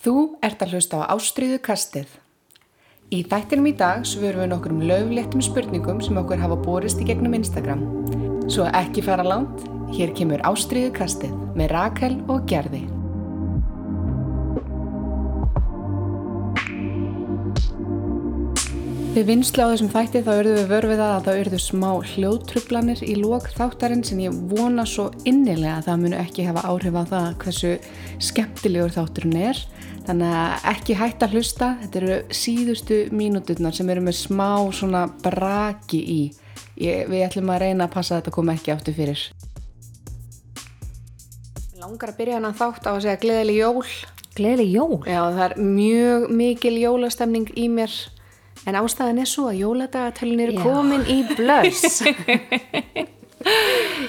Þú ert að hlusta á Ástríðu kastið. Í þættinum í dag svörum við nokkrum lögléttum spurningum sem okkur hafa borist í gegnum Instagram. Svo ekki fara langt, hér kemur Ástríðu kastið með Rakel og Gerði. Við vinslu á þessum þætti þá eruðum við vörfið að það eruðu smá hljóðtrublanir í lók þáttarinn sem ég vona svo innilega að það munu ekki hafa áhrif á það hversu skemmtilegur þátturinn er. Þannig að ekki hægt að hlusta, þetta eru síðustu mínúturnar sem eru með smá svona braki í. Ég, við ætlum að reyna að passa að þetta kom ekki áttu fyrir. Langar að byrja hann að þátt á að segja gleðileg jól. Gleðileg jól? Já, það er mjög mikil jólastemning í mér. En ástæðan er svo að jóladagatölun eru Já. komin í blöss.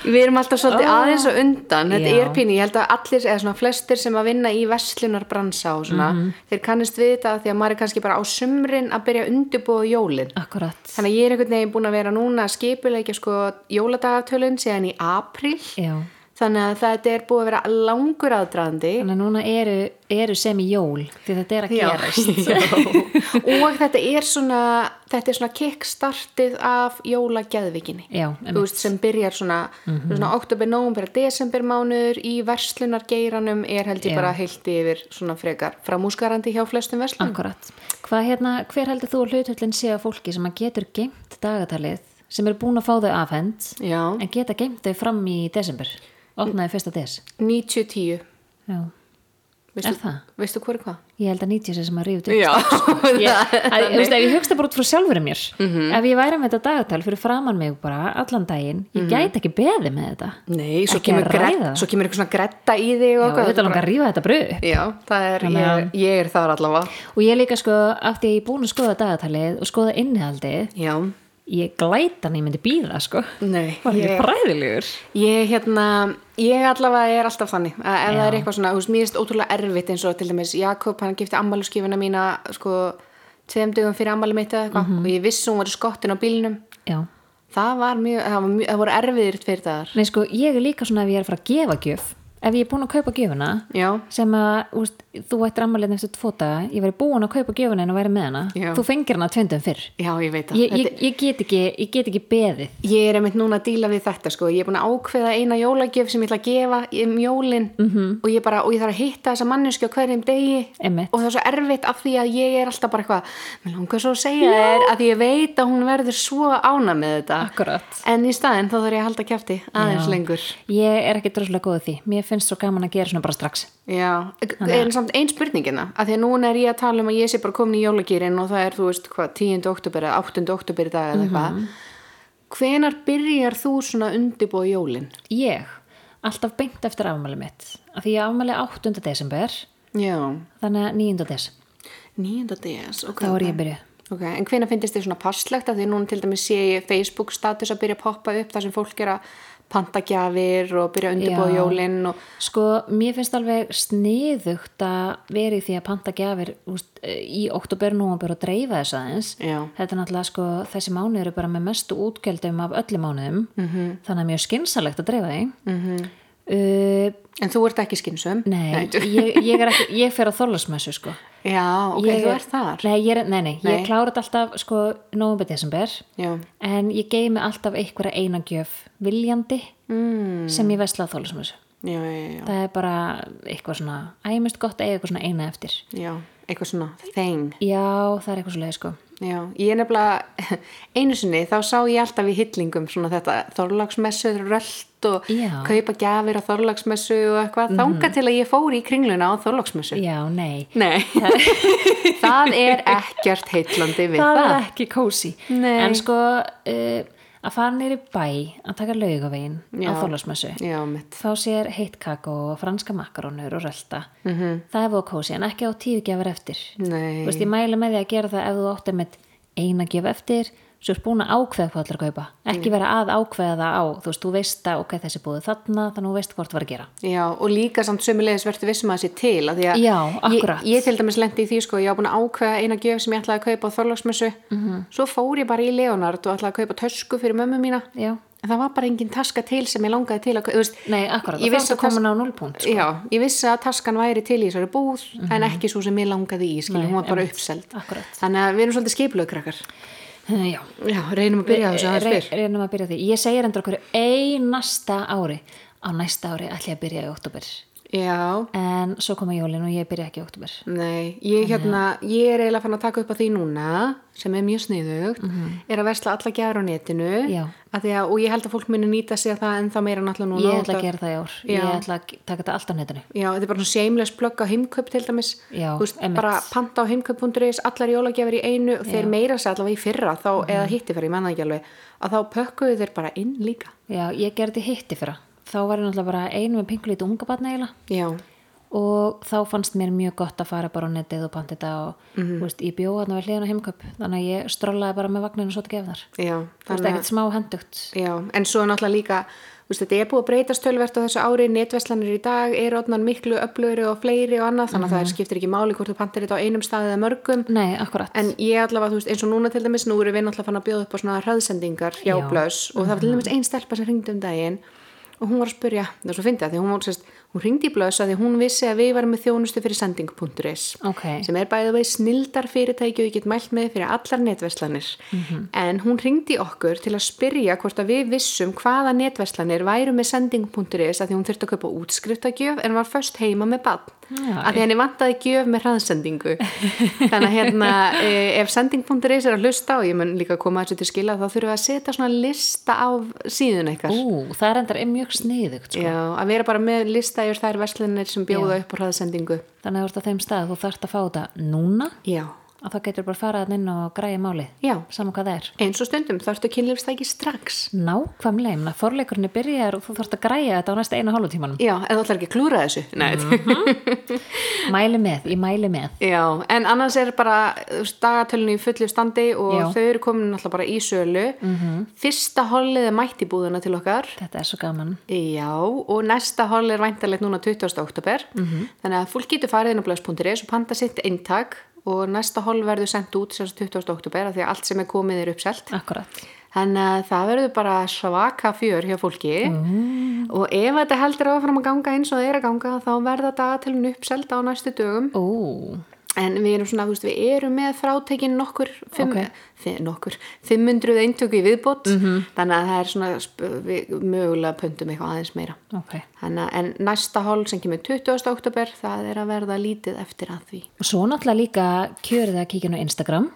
Við erum alltaf svolítið aðeins og undan, þetta Já. er pínu, ég held að allir, eða svona flestir sem að vinna í vestlunarbransa og svona, þeir kannist við þetta því að maður er kannski bara á sumrin að byrja að undirbúa jólin. Akkurat. Þannig að ég er einhvern veginn búin að vera núna skipuleikja sko jóladagatölun síðan í apríl, Já. Þannig að þetta er búið að vera langur aðdraðandi. Þannig að núna eru, eru sem í jól því þetta er að gerast. og þetta er svona þetta er svona kickstartið af jólageðvikinni sem byrjar svona, svona oktober, nóvember, desember mánuður í verslunargeiranum er held ég Já. bara heilt yfir svona frekar framúsgarandi hjá flestum verslun Akkurat. Hvað hérna, hver heldur þú að hlutullin sé að fólki sem að getur geimt dagatalið sem eru búin að fá þau afhend Já, en geta geimt þau fram í desember? Opnaði fyrsta des. 90-10 Já. veistu, Er það? Veistu er hvað? Ég held að 90 sé sem að rífa upp. Ég, að, ég, veist, ef ég hugsta bara út frá sjálfurum mér Mhm. ef ég væri með þetta dagatal fyrir framann mig bara allan daginn, ég gæti ekki beðið með þetta Nei, svo kemur, það. svo kemur eitthvað svona gretta í þig Já, þetta langar að rífa þetta bröð Já, það er, ég, ég er þar allavega og ég líka sko, aftur ég er búin að skoða dagatalið og skoða innihaldið Já, ég glætan ég myndi býða sko. Nei var ekki fræðilegur Ég hérna, ég allavega er alltaf þannig. Að ef Já. það er eitthvað svona, þú veist, mér er ótrúlega erfitt eins og til dæmis Jakob, hann gifti ammæluskifuna mína sko, tveim dögum fyrir ammæli mitt eða eitthvað og ég vissi hún var skottin á bílnum. Já, það var mjög, það, var mjög, það voru erfiðir tveir dagar nei sko, ég er líka svona ef ég er að fara að gefa gjöf ef ég er búin að kaupa gjöfuna Já, sem að, úst, þú ættir ammælið eftir tvo daga, ég væri búin að kaupa gjöfuna en að væri með hana, Já. þú fengir hana tvöndum fyrr. Já, ég ég, ég, ég, get ekki, ekki beðið. Ég er einmitt núna að díla við þetta sko, ég er búin að ákveða eina jólagjöf sem ég ætla að gefa um jólin -hmm. og, bara, og ég þarf að hitta þessa manneski á hverjum degi. Einmitt. og það er svo erfitt af því að ég er alltaf bara eitthvað, mér langar svo að segja þér að ég veit að hún verður svo ána með þetta. Akkurat. en í staðinn þá þarf ég að finnst svo gaman að gera svona bara strax Já, en samt ein spurningina að því að núna er ég að tala um að ég sé bara komin í jólagýrin og það er, þú veist, hvað, 10. oktober eða 8. oktober í dag eða eitthvað Mhm. hvenar byrjar þú svona undirbúa jólin? ég, alltaf beint eftir afmæli mitt af því ég afmæli 8. desember Já, þannig að 9. des 9. DS, ok. þá er ég að byrja Ok, en hvenær finnst þið svona passlegt að því núna til dæmis sé ég Facebook status að byrja að poppa upp þar sem fólk er að panta gjafir og byrja að undirbúa Já. jólin og Sko, mér finnst alveg sniðugt að vera í því að panta gjafir úst, í oktober, nóvember og dreifa þess aðeins. Já. Þetta er náttúrulega, sko, þessi mánuð eru bara með mestu útgjöldum af öllum mánuðum, Mhm. -hmm. þannig að mjög skynsalegt að dreifa því. Mm -hmm. Uh, en þú ert ekki skynsum? nei, ég, ég, ekki, ég fer á þorlasmessu, sko. Já, ok, ég þú ert þar? Nei, ég, nei, nei, Nei. ég klára þetta alltaf, sko, nóvember, desember, Já, en ég geimi alltaf einhverja eina gjöf viljandi mm, sem ég vesla á þorlasmessu. Já, já, Það er bara eitthvað svona, æmist gott eiga eitthvað svona eina eftir. eitthvað svona thing. Já, það er eitthvað svo leið sko. Ég er nefnilega, einu sinni þá sá ég alltaf í hillingum svona þetta þorlagsmessu rölt og kaupa gjafir á þorlagsmessu og eitthvað, þanga til að ég fór í kringluna á þorlagsmessu. Já, nei. Nei, það er ekkert heitlandi við það. er ekki kósi. En sko, uh, að fara nýri bæ, að taka laugavegin á mitt. Fá sér heitt kakó og franska makarónur og rölda. Mhm. -hmm. Það er búið kósi, en ekki á tíu gefur eftir. Veist, ég mæli með því að gera það ef þú áttir með eina gef eftir, svo er búin að ákveða hvað allir að kaupa. Ekki vera að ákveða það á, þú veist, þú veist að ok, þessi búið þarna, þannig að þú veist hvort þú var að gera. Já, og líka samt sömulegis verður vissum að sé til að að Já, akkurat. ég, ég til dæmis lendi í því sko, ég á búin að ákveða eina gjöf sem ég ætlaði að kaupa á þorlagsmessu Mhm. svo fór ég bara í Leonard og ætlaði að kaupa tösku fyrir mömmu mína Já. en það var bara engin taska til sem ég langaði til að, þú veist, Nei, akkurat, það er að komin á 0 punkt sko. já, ég vissi að taskan væri til í þessari búð en ekki svo sem ég langaði í, skilja, Nei, hún var bara Akkurat. þannig að við erum svolítið skipulög krakkar Já, já, reynum að byrja þessu aðeins fyrr. reynum að byrja því. Ég segir endur okkur einasta ári. Á næsta ári ætla ég að byrja í oktober já, en svo koma jólin og ég byrja ekki oktober Nei, ég, hérna, ég er eiginlega fann að taka upp á því núna sem er mjög sniðugt er að versla alla gjafir á netinu. Mhm. Að að, og ég held að fólk muni nýta sig að það ennþá meira náttúrulega núna ég ætla að gera það í ár. Já. ég ætla að taka þetta allt á netinu. Já, þetta er bara svona shameless plugg á heimkaup til dæmis. Já, veist, bara panta á heimkaup.is allar jólagjafir í einu og þeir meira sér allavega í fyrra þá, Mhm. eða hitti fyrir, ég menna ekki alveg að þá pökkuðu þeir bara inn líka. Já, ég gerði hitti fyrra þá var ég náttúrulega bara einu með pingulíti unga batna eiginlega. Og þá fannst mér mjög gott að fara bara á netið og panta þetta og Mhm. þú veist, ég bjóða þarna við hliðina á heimköp þannig að ég strollaði bara með vagninu og svo til gefðar þú veist, ekkert smá hendugt. Já, en svo náttúrulega líka veist, þetta er búið að breytast tölvert á þessu ári netverslanir í dag eru orðnar miklu öflugri og fleiri og annað þannig að það er, skiptir ekki máli hvort þú pantir þetta á einum staði eða mörgum. Nei, en ég allavega, veist, eins og núna til dæmis nú erum við náttúrulega fann að bjóða upp á og hún var að spurja, það er svo fyndið að því hún, var, sérst, hún ringdi í Blöss að því hún vissi að við varum með þjónustu fyrir sending.is ok, sem er bæðið veið snildar fyrirtæki og ég get mælt með fyrir allar netverslanir. En hún ringdi okkur til að spyrja hvort að við vissum hvaða netverslanir væru með sending.is að því hún þurfti að kaupa útskriftakjöf en var först heima með bann Já. að því henni vantaði gjöf með hraðsendingu. Þannig að hérna eh, ef sending.is er að hlusta og ég mun líka koma þessu til skila þá þurfum við að setja svona lista á síðun eitthvað Já, yfir þær verslanir sem bjóða upp á hraðsendingu. Þannig að þú ert á þeim stað þú þarft að fá þetta núna? Já, að það getur bara að fara að inn og græja máli Já. saman hvað það er. Eins og stundum þarftu kynlífstæki strax. Nákvæmlega, forleikurinn er byrjar og þú þarft að græja þetta á næsta einu hálfu tímanum. Já, en þú ætlar ekki að klúra þessu. Nei, mæli með, ég mæli með. Já, en annars er bara dagatölunni í fullu standi og Já. þau eru komin náttúrulega bara í sölu. -hmm. Fyrsta hollið er mætt í búðuna til okkar. Þetta er svo gaman. Já, og næsta holl er væntalegt núna 20. oktober -hmm. þannig að fólk getur farið inn á blöðs.is og panta sitt eintak og næsta holl verður sendt út sem sagt 20. oktober af því að allt sem er komið er uppselt akkurat, Þannig að það verður bara svaka fjör hjá fólki Mm. og ef þetta heldur áfram að ganga eins og er að ganga þá verða dagatilun uppselda á næstu dögum ú en við erum svona, þú veist, við erum með frátekin nokkur, fimm, Ok. okay. nokkur 500 eintöku í viðbót Mhm. þannig að það er svona við mögulega pöntum eitthvað aðeins meira ok, þannig að en næsta hól sem kemur 20. oktober það er að verða lítið eftir að því og svo náttúrulega líka kjörið að kíkja á Instagram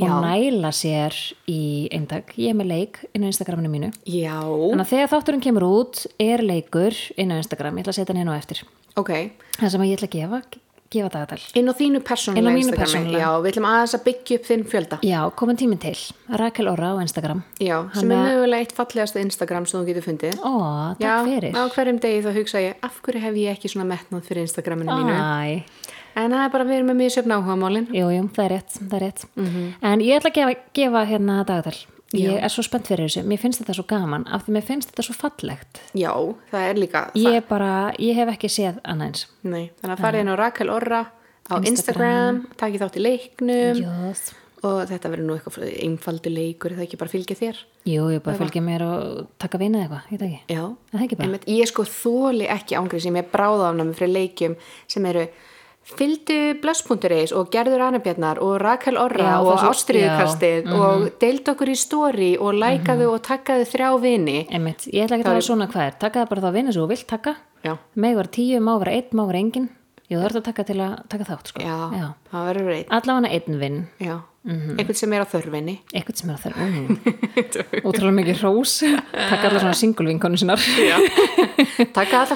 og Já. næla sér í eindag, ég er með leik inn á Instagraminu mínu Já, þannig að þegar þátturinn kemur út er leikur inn á Instagram, ég ætla að setja hann inn á eftir ok það sem ég ætla að gefa, gefa dagatal inn á þínu persónulega Instagrami. Já, við ætlum aðeins að byggja upp þinn fjölda já, komin tíminn til, Rakel Orra á Instagram Já, sem Hanna- er mögulega eitt fallegasta Instagram sem þú getur fundið. ó, takk Já, fyrir á hverjum degi þá hugsa ég, af hverju hef ég ekki svona metnað fyrir Instagraminu mínu? Æ, En það er bara, við erum með mjög söfn áhuga málin. jú, jú, það er rétt, það er rétt. Mhm. en ég ætla að gefa, gefa hérna dagatal ég er svo spennt fyrir þessu, mér finnst þetta svo gaman af því mér finnst þetta svo fallegt. Já, það er líka, ég er bara, ég hef ekki séð annað eins. Nei, þannig að farið inn á Rakel Orra á Instagram, takið þátt í leiknum. Jöð. og þetta verður nú eitthvað einfaldur leikur, það ekki bara fylgja þér. jú, ég bara fylgja mér og taka vinið eitthvað, ég Já, Er það ekki bara? Einmitt, ég sko þóli ekki ángrið sem ég bráða afnæmi fyrir leikjum sem eru fylgdu blöss.is og gerður Arnabjarnar og Rakel Orra Já, og það er svo- ástriðukastið já, mhm. og deild okkur í story og lækaðu og takkaðu þrjá vini. Einmitt, ég ætla ekki að hafa svona hvað er. Taka það bara þá vinið svo þú vilt taka. Meg var tíu, má vera einn, má vera engin þú ert að taka til að taka þátt sko. Það allavega einn vinn Já, Mhm. einhvern sem er á þörfinni. Eitthvað sem er að það mm. útrúlega mikið hrós. Taka allar svona singulvinkonu sinnar Takka alla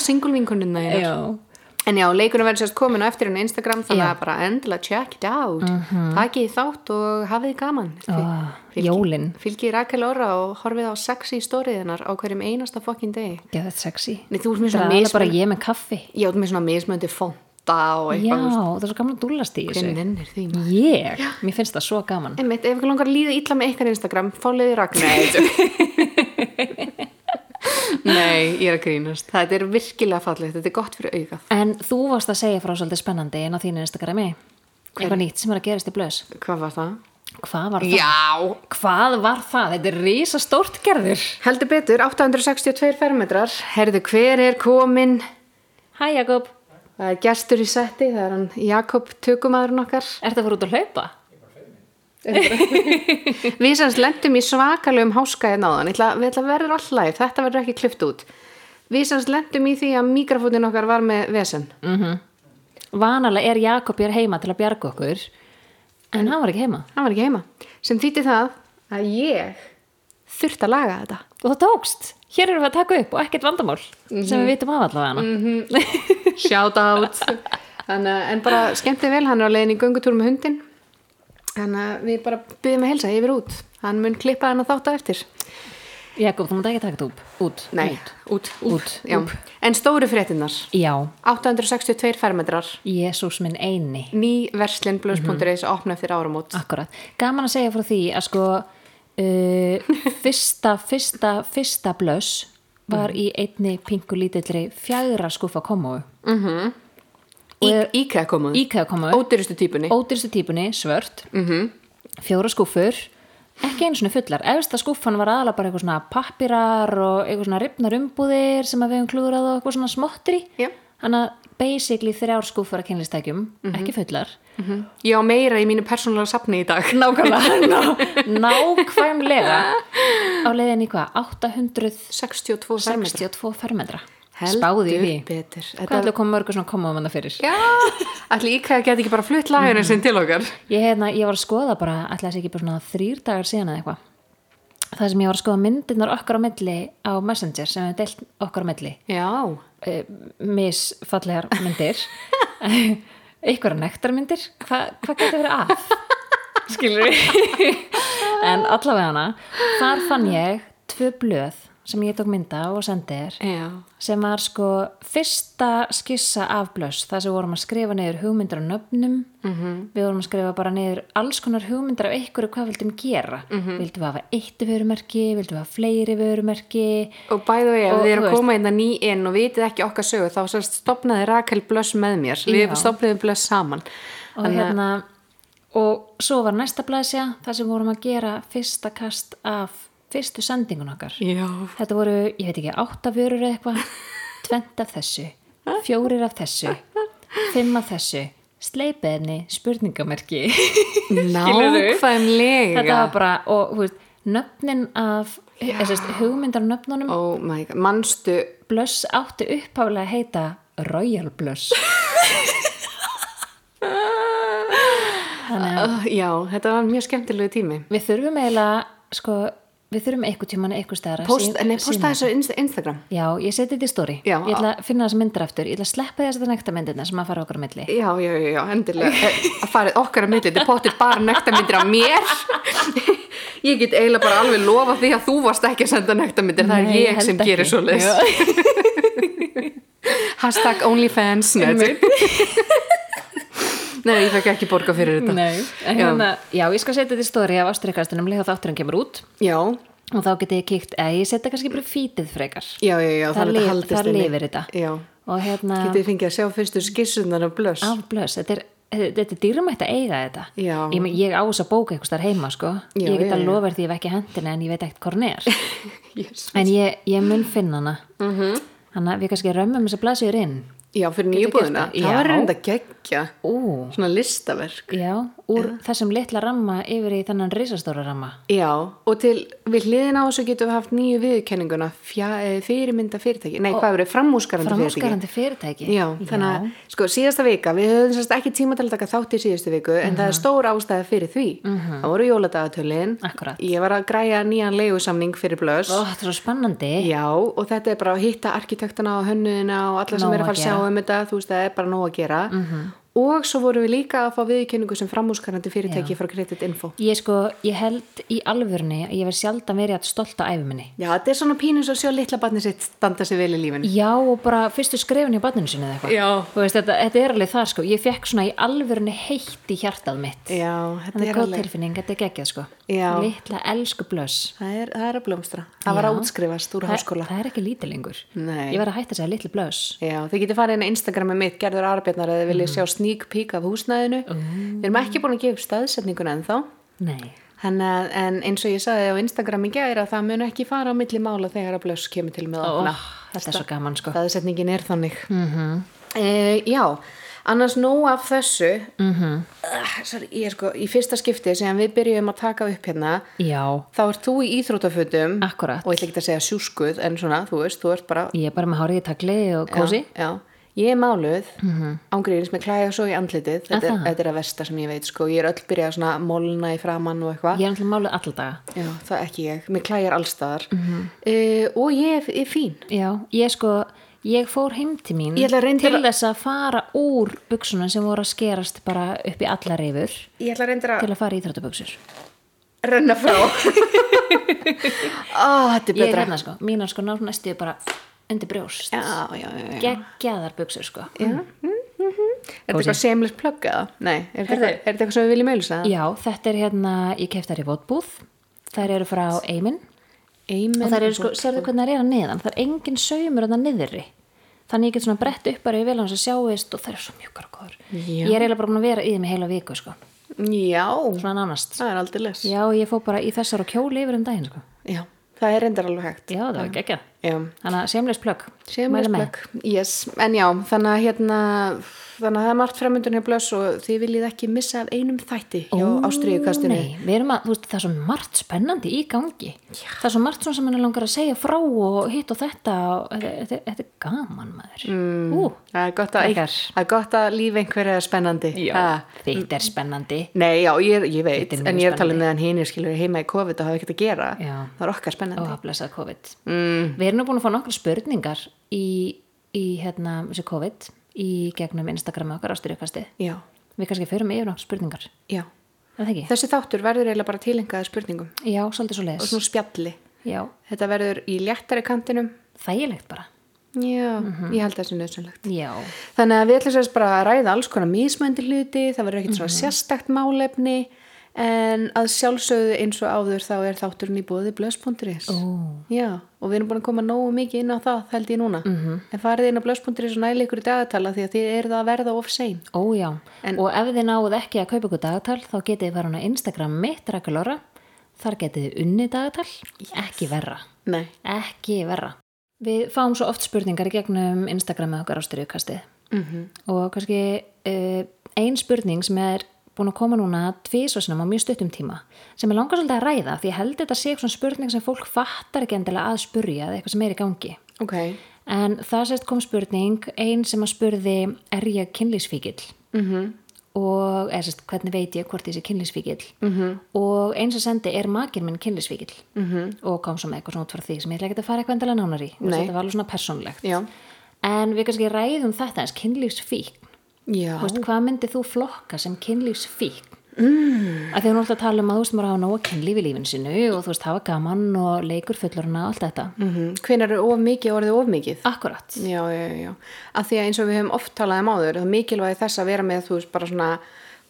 já, En já, leikunum verður sérst komin á eftir hún Instagram þannig Já. Að bara endilega check it out. Takið þátt og hafið gaman. Ó, jólin. Fylgið Rakel Orra og horfið á sexy stóriðinar á hverjum einasta fokkin degi. Geða þetta sexy. Nei, það er alveg bara ég með kaffi. Já, þú með svona mismöndi fonta og já, eitthvað veist, það er svo gaman að dúllast í þessu. Ég, mér finnst það svo gaman. Einmitt, ef ykkur langar að líða illa með ykkar Instagram fáliði Ragnar Nei, ég er að grínast Þetta er virkilega fallegt, þetta er gott fyrir augað en þú varst að segja frá svolítið spennandi inn á þínu Instagrami eitthvað nýtt sem er að gerast í blöðs Hvað var það? Hvað var það? Já, Hvað var það? Þetta er risa stórt gerður. heldur betur, 862 fermetrar. Herðu, hver er komin? Hæ Jakob, Það er gestur í setti, það er hann Jakob tökumadurinn okkar. ertu að fara út að hlaupa? Við semst lendum í svakalegum háskaði náðan, ætla að verður all live, þetta verður ekki klift út. Við semst lendum í því að mikrofónin okkar var með vesen. Vanalega er Jakob hér heima til að bjarga okkur, en hann var ekki heima. Hann var ekki heima. Sem þýtti það að ég þurfti að laga þetta. Og það tókst. Hér erum við að taka upp og ekkert vandamál sem við vitum af allavega hana. Shout out. En bara skemmtið vel, hann er á leiðin í göngutúr með hundin. Þannig að við bara byggjum að helsa yfir út. Hann mun klippa hann að þátt á eftir. Jakob, þú mútt ekki taka þetta út. Nei, Út. út. Út. En stóru fréttinnar. Já, 862 fermetrar. Jésús minn eini. Ný verslin blöss.is að opna eftir áramót. Akkurat. Gaman að segja frá því að sko uh, fyrsta, fyrsta, fyrsta blöss var í einni pingu lítillri fjagra skúfa komu. Í, Íkæða komuð. Íkæða komu. Ódýrustu típunni. Ódýrstu típunni, svört. -hmm. Fjóra skúfur. Ekki einu svona fullar. Efsta skúfan var aðalega bara eitthvað svona pappirar og eitthvað svona ripnar umbúðir sem að við höfum klúrað og eitthvað svona smottri. Já. Þannig að basically þrjár skúfur að kynlistækjum, ekki fullar. Ég á meira í mínu persónulega safni í dag. Nákvæmlega, ná, nákvæmlega á leiðin í hvað? 62 fermetrar. 862 fermetra Spáði því. betur. Hvað ætla að koma mörgur svona koma um hana fyrir? Allir íkæða geti ekki bara flutt laginu sinn til okkar. Ég, hérna, ég var að skoða bara, ætla þessi ekki bara svona þrýr dagar síðan eða eitthvað. Það sem ég var að skoða myndirnar okkar á milli á Messenger sem við deilt okkar á milli. Uh, misfallegar myndir. Einhverja nektarmyndir. Hva, hvað getur verið að? skilur en allavega hana þar fann ég tvö blöð sem ég tók mynda og sendi þér sem var sko fyrsta skissa af blöss það sem við vorum að skrifa niður hugmyndir á nöfnum -hmm. við vorum að skrifa bara niður alls konar hugmyndir af einhverju hvað vildum gera -hmm. vildum við hafa eitt vörumerki vildum við hafa fleiri vörumerki Og bæðu við, ef Og, þið eru þú að koma inn að ný inn og vitið ekki okkar sögu, þá stopnaði Rakel Blöss með mér. Við Já. stopnaði Blöss saman. og hérna og svo var næsta blæsja þar sem vorum að gera fyrsta kast af fyrstu sendingun okkar Já. þetta voru, ég veit ekki, átta vörur eða eitthvað tvent af þessu fjórir af þessu fimm af þessu sleipiðni, spurningamerki? Nákvæmlega. þetta var bara, og þú veist nöfnin af, þessast hugmyndar af nöfnunum, Oh my god, manstu, blöss átti uppháflega að heita Royal Blöss uh, já, þetta var mjög skemmtilegu tími. við þurfum eiginlega, sko við þurfum eitthvað tíman eitthvað stæðar Post, nei, posta þessu á Insta- Instagram. Já, ég seti þetta í stóri Já. Ég ætla að finna þessa myndir aftur Ég ætla að sleppa þess að nekta myndirna sem að fara okkar á milli Já, já, já, endilega. Eh, Að farið okkar að myndi, þetta er pottir bara nektarmyndir af mér. Ég get eiginlega bara alveg lofa því að þú varst ekki að senda nektarmyndir, það er ég sem ekki. gerir svo leys. Hashtag OnlyFans. Nei, nei, ég fekk ekki borga fyrir þetta. Nei, en hérna, já, ég skal setja þetta í stóri af ástrykastunum líka þátturinn kemur út Já, og þá geti ég kíkt, eða ég setja kannski bara fítið frekar já, já, já, að lif- inni. lifir þetta. Já, og hérna, getið fengið að sjá fyrstu skissunar af blöss. af blöss þetta er, þetta er dýrmætt að eiga þetta ég, ég á þess að bóka eitthvað þar heima sko. Já, ég get að lofa því ég hef ekki hendina en ég veit ekkert hún er en ég, ég mun finna hana Mhm. -hmm. þannig að við kannski römmum þess að blæsir inn Já, fyrir gert það? Var Já. reynda geggja. Ú, Svona listaverk. já, úr þessum litla ramma yfir í þennan risastóra ramma Já, og til við hliðin á þessu getum við haft nýju viðkenninguna fyrirmynda fyrirtæki, nei hvað verið framúskarandi fyrirtæki. framúskarandi fyrirtæki Já, þannig að sko síðasta vika, við höfum sérst ekki tíma til að taka þátt í síðustu viku en það er stór ástæða fyrir því. Það voru jóladagatölin, ég var að græja nýjan leigusamning fyrir blöss. Ó, um þetta, þú veist, það er bara nóg að gera. Og svo vorum við líka að fá viðkenningu sem framúskarandi fyrirtæki frá Credit Info. Ég sko, ég held í alvörni ég verð sjaldan verið að stolt á æfi minni Já, þetta er svona pínus að sjá litla barni sitt standa sig vel í lífinu. Já, og bara fyrstu skrefin í barninu sinni eða eitthvað Já. Þetta, þetta er alveg það sko Ég fekk svona í alvörni heitt í hjartað mitt Já, þetta er er alveg, tilfinning, þetta er geggjað sko Já. Litla elsku blöss það er, það er að blómstra. Það var Já. að útskrifast úr háskóla. það er ekki lítið lengur Nei. Ég verð að hætta sneak peek af húsnæðinu. Við erum ekki búin að gefa upp staðsetninguna ennþá, að, en eins og ég sagði á Instagram í gæri að það mun ekki fara á milli mála þegar að blöss kemur til með að opna. sko. Staðsetningin er þannig. Mm -hmm. já, annars nóg af þessu. Mm -hmm. sorry, ég er sko, í fyrsta skipti sem við byrjum að taka upp hérna, Já, þá ert þú í íþrótafötum. Og ég ætla ekki að segja sjúskuð, en svona, þú veist, þú ert bara ég er bara með hárið í tagli og kósi. Já, já. Ég er máluð, mm -hmm. ángríðis með klæja svo í andlitið, þetta er, þetta er að versta sem ég veit sko, ég er öll byrjað svona molna í framann og eitthvað. Ég er náttúrulega máluð alltaf daga. Já, það ekki ég, mér klæjar allstaðar uh, og ég er, fín. Já, ég sko, ég fór heim til mín Ég að til að- þess að fara úr buksunum sem voru að skerast bara upp í alla reyfur Ég að reynda til að að fara í íþróttabuxur. renna frá. Ó, þetta er Ég betra. hérna sko, mínar sko ná næstu bara undir brjóst. Já, já, já, já. Geggjaðar buxur sko. Er þetta eitthvað seamless plug eða? Nei, er þetta eitthvað, er sem við viljum auðvisa? Já, þetta er hérna, ég kefti þær í votbúð. Þær eru frá Eimin og þær eru sko, sérðu hvernig þær eru að neðan. Það er engin saumur að það niðri. Þannig ég get svona brett upp bara í vel hans að sjáist og þær eru svo og góður. Ég er eiginlega bara búin að vera í þeim í heila viku sko. Já, Svona nánast. það er aldrei les. Já, ég fór bara í þessar og kjóli yfir um daginn sko. Já, það er reyndar alveg hægt. Já, það var geggjað. Já. Þannig að. Seamless Mæli með. plug, yes, en já, þannig að hérna, þannig að það er margt fremundun hjá blöss og þið viljið ekki missa af einum þætti hjá ástriðukastinu. Við erum að, þú veist, það er svo margt spennandi í gangi. Já. Það er svo margt sem hann langar að segja frá og hitt og þetta þetta, þetta, er gaman maður. Mm. Ú, Það er gott að, er gott að líf einhverja er spennandi. Þetta er spennandi. Nei, já, ég, ég veit, er en ég er að tala spennandi. meðan hinn er skilur heima í COVID og hafa ekkert að gera. Já. Það er okkar spennandi. að. Mm. Við erum nú búin að fá nokkra spurningar í, í hérna, þessu COVID í gegnum Instagram okkar ástyrjukasti. Já, Við kannski förum yfir nokkra spurningar. já. Þessi þáttur verður eiginlega bara tilengaði spurningum Já, svolítið svo og leiðis. svona spjalli. Já, Þetta verður í léttari kantinum. þægilegt bara. Já, Mhm. ég held það sem nöðsynlegt. Þannig að við ætlum sérst bara að ræða alls konar mismöndi hluti, það verður ekkert svona sérstakt málefni en að sjálfsögðu eins og áður þá er þátturinn í bóði blöss.is Já, og við erum búin að koma nógu mikið inn á það held ég núna. -hmm. en farið inn á blöss.is og næli ykkur í dagatala því að þið eru það að verða of sein. En- og ef þið náðu ekki að kaupa ykkur dagatal þá getið þið fara á Instagram mitt Rakelóra, þar getið þið unni dagatal, ekki verra. Nei, ekki verra. Við fáum svo oft spurningar gegnum Instagramið okkar á styrjukastið -hmm. og kannski uh, ein spurning sem er búin að koma núna tvísvarsinum á mjög stuttum tíma sem er langar svolítið að ræða því ég held þetta sé svona spurning sem fólk fattar ekki endilega að spurja eða eitthvað sem er í gangi ok En það sést kom spurning, ein sem að spurði, er ég kynlísfíkil? Mm -hmm. Og, eða sérst, hvernig veit ég hvort ég sé kynlísfíkil? Mm -hmm. Og eins sem sendi, er makinn minn kynlísfíkil? Mm -hmm. Og kom svo með eitthvað svona út frá því sem ég ætla ekki að fara eitthvað endilega nánar í. Þetta var alveg svona persónlegt. Já, En við kannski ræðum þetta eins, kynlífsfík. Veist, hvað myndið þú flokka sem kynlífsfík? Mm. Að því hún er alltaf að tala um að þú veist maður að hafa nóga kynlíf í lífinu sinu og þú veist hafa gaman og leikur fullorna og allt þetta. mm hvenær er of mikið og orðið of mikið Akkurat. Já, já, já, að því að eins og við höfum oft talað um áður, það er mikilvægi þess að vera með þú veist bara svona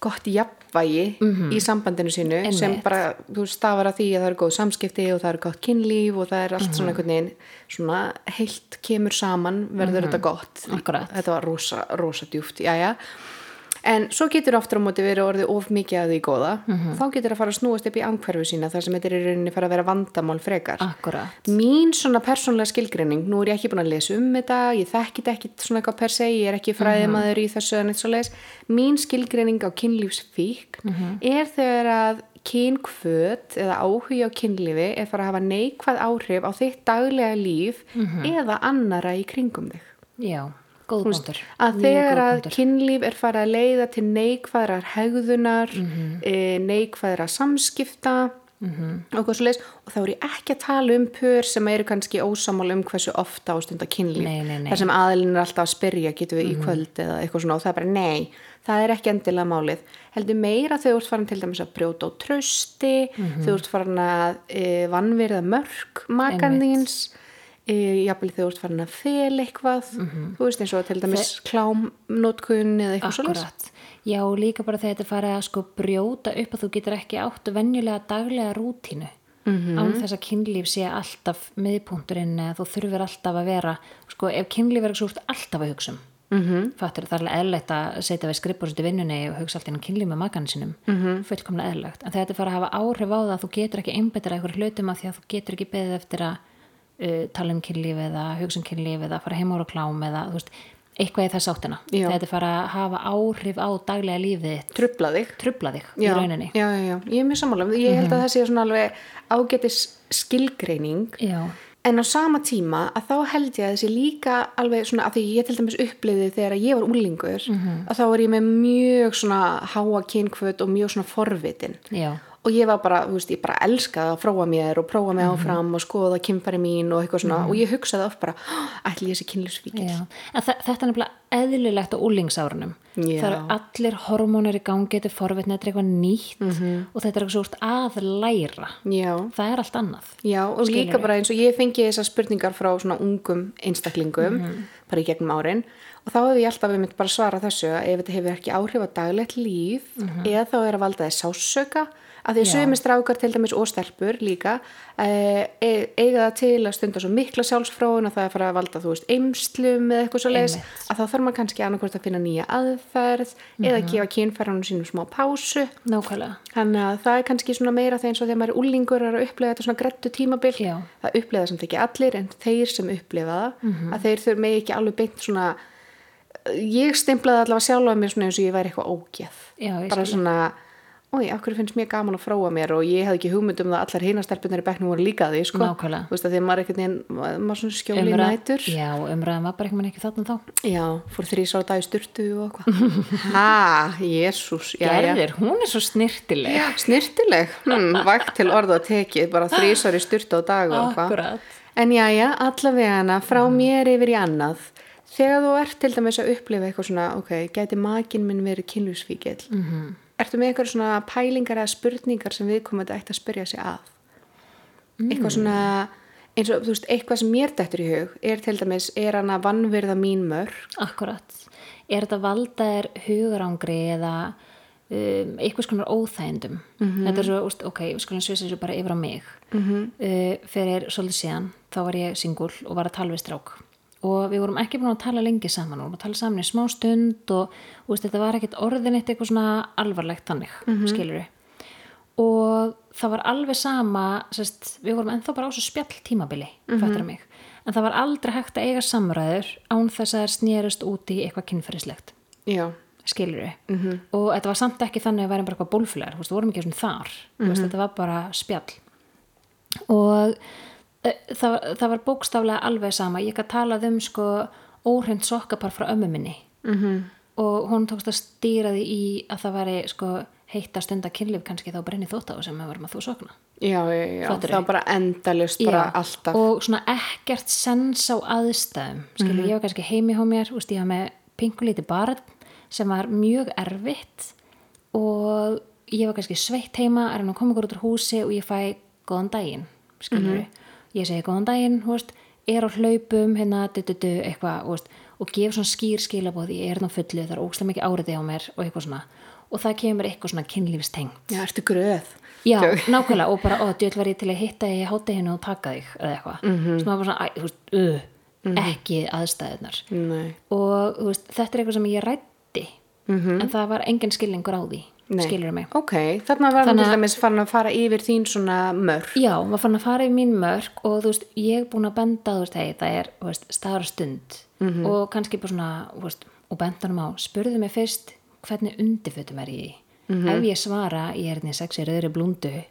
gott jafnvægi í sambandinu sínu sem Einmitt. bara, þú stafar að því að það er góð samskipti og það er gott kynlíf og það er allt svona einhvern veginn svona heilt kemur saman, verður þetta gott. Akkúrat. þetta var rosa, rosa djúft, já, já en svo getur oftur á móti verið orðið of mikið að því góða og þá getur að fara að snúast upp í anghverfu sína þar sem þetta er í rauninni fara að vera vandamál frekar Akkurat. Mín svona persónlega skilgreining, nú er ég ekki búin að lesa um þetta, ég þekkit ekki svona eitthvað per se, ég er ekki fræðimaður í þessu en eitt svo leis. Mín skilgreining á kynlífsfík er þegar að kynkvöt eða áhuga á kynlífi er fara að hafa neikvæð áhrif á þitt daglega líf eða annara í kringum þig. Já, góð punktur. Að þegar að kynlíf er farið að leiða til neikvæðrar hegðunar, mm Mhm. -hmm. neikvæðra samskipta Mhm. og eitthvað svo leis og þá er ég ekki að tala um pör sem eru kannski ósamál um hversu ofta ástunda kynlíf. Nei, nei, nei. Þar sem aðilin er alltaf að spyrja, getur við í kvöld eða eitthvað svona og það er bara nei, það er ekki endilega málið. Heldur meira þú ert farin til dæmis að brjóta á trösti, þegar þú ert farin að e, vannverða mörg makandins, e, jafnvel þegar þú ert farin að fel eitthvað, þú veist eins og til dæmis klámnótkun eða eitthvað. Akkurat. Já, líka bara þegar þetta farið að sko brjóta upp að þú getur ekki áttu venjulega daglega rútínu. Mhm. -hmm. Án þess að kynlíf sé alltaf miðpunkturinn eða þú þurfir alltaf að vera, sko, ef kynlíf er ekki svo ert alltaf að hugsa um. -hmm. fattur það er alveg eðlilegt að setja við skrippur í vinnunni og hugsa allt innan kynlíf með makan sinum mm -hmm. en þetta fara að hafa áhrif á það að þú getur ekki einbetra eitthvað hlutum að því að þú getur ekki beðið eftir að uh, tala um kynlíf eða hugsa um kynlíf eða fara heim ára klám eða veist, eitthvað í þess áttina. Já. þetta er fara að hafa áhrif á daglega þitt, trubla þig. Trubla þig í rauninni. Já, já, ég er mjög sammála. Ég held að það sé svona alveg ágætis skilgreining. En á sama tíma að þá held ég að þessi líka alveg svona, að því ég til dæmis uppliði þegar ég var úlingur að þá var ég með mjög svona háa kynkvöt og mjög svona forvitin. Já, og ég var bara, þú veist, ég bara elskaði að fróa mér og prófa mig áfram og skoða kynfæri mín og eitthvað svona. Og ég hugsaði oft bara, "Hó, ætli ég sé kynlífsvíkil þetta er nefnilega eðlilegt á úlingsárunum eru allir hormónir í gangi þetta er forvitni, þetta er eitthvað nýtt og þetta er eitthvað svo úst að læra. Já, það er allt annað Já, og líka bara eins og ég fengi þessar spurningar frá svona ungum einstaklingum bara í gegnum árin. Og þá hefur ég alltaf við mitt bara svara þessu ef þetta hefur ekki áhrif á daglegt líf eða þá er að valda þess sásöka að því að Já. sögumir strákar til dæmis og stelpur líka e, e, eiga það til að stunda svo mikla sjálfsfróun og það er að fara að valda þú veist eimslum eða eitthvað svo Einmitt. að þá þarf maður kannski annarkvort að finna nýja aðferð eða gefa kynfæranum sínum smá pásu nákvæmlega Þannig að það er kannski svona meira þegar þegar maður er úlingur að upplega þetta svona grettu tímabil Já. það upplega samt ekki allir en þeir sem upplega það að þeir oi, hverju finnst mér gaman að fróa mér og ég hef ekki hugmynd um það að allar hinastelpunar í bekknum voru líka því sko. Nákvæmlega. þú veist að því að maður er einhvern veginn maður svona skjóli Umræð- nætur já, umræðan var bara eitthvað ekki þarna þá já, fór þrís á dag í styrtu og eitthvað ha, jésús. Gerðir, hún er svo snirtileg Já, snirtileg, hm, vægt til orða að tekið, bara þrísar í styrtu á dag og eitthvað. Akkurat. En já, já, allavega hana, frá mér yfir í annað, þegar þú ert til dæmis að upplifa eitthvað svona, ok, gæti makin minn verið kynlúsvíkil, mm -hmm. Ertu með eitthvað svona pælingar eða spurningar sem við komum að ætti að spyrja sig að? Eitthvað svona, eins og, þú veist, eitthvað sem mér dættur í hug, er til dæmis, er hann að vannverða mín mörg? Akkurat. Er þetta valda er hugarangri eða um, eitthvað skonar óþægindum? Þetta er svo, úst, ok, við skulum svisa þessu bara yfir á mig. -hmm. Uh, fyrir svolítið síðan, þá var ég singul og var að tala við strák. Og við vorum ekki búin að tala lengi saman, við vorum að tala saman í smá stund og úst, þetta var ekkert orðin eitt eitthvað svona alvarlegt þannig, mm skilur við. Og það var alveg sama, sest, við vorum ennþá bara á svo spjall tímabili, mm mig. En það var aldrei hægt að eiga samræður án þess að það snerist út í eitthvað kynferðislegt, skilur við. -hmm. Og þetta var samt ekki þannig að værum bara eitthvað veist, við vorum ekki svona þar, mm veist, þetta var bara spjall. Og það, var- það var bókstaflega alveg sama, ég gæti talað um sko óhreint sokkapar frá ömmu minni. -hmm. Og hún tókst að stýra því í að það væri sko heitt að stunda kynlíf kannski þá brenni þótt á sem við varum að þú sokna. já, já, já, það var bara endalust, bara alltaf. og svona ekkert sens á aðstæðum skilur, Mhm. ég var kannski heimi hjá mér ég var með pingulíti barn sem var mjög erfitt og ég var kannski sveitt heima er hann að koma ykkur út úr húsi og ég fæ góðan daginn, skilur Mhm. Ég segi góðan daginn, veist er á hlaupum, hérna, du, du, du, eitthvað veist, og gef svona skýr skilabóð ég er hérna á fullu, það er ógstlega mikið áriði á mér og eitthvað svona, og það kemur eitthvað svona kynlífstengt Já, ertu gröð? Já, nákvæmlega og bara, ó, djöld var ég til að hitta í hátteginu og taka þig eða eitthvað mm. -hmm. var bara svona, þú veist, uh, ekki aðstæðunar Nei. og veist, þetta er eitthvað sem ég rætti en það var engin skilningur á því. Skilur mig Ok, þarna var hann Þannig að- dæmis farin að fara yfir þín svona mörg. Já, var fann að fara í mín mörg og þú veist, ég er búin að benda, veist, hei, það er, staðar stund Mhm. og kannski bara svona, veist, og benda hann á, spurðu mig fyrst hvernig undirfötum er ég í. Mhm. Ef ég svara, ég er hérna í sexi rauðri blúndu,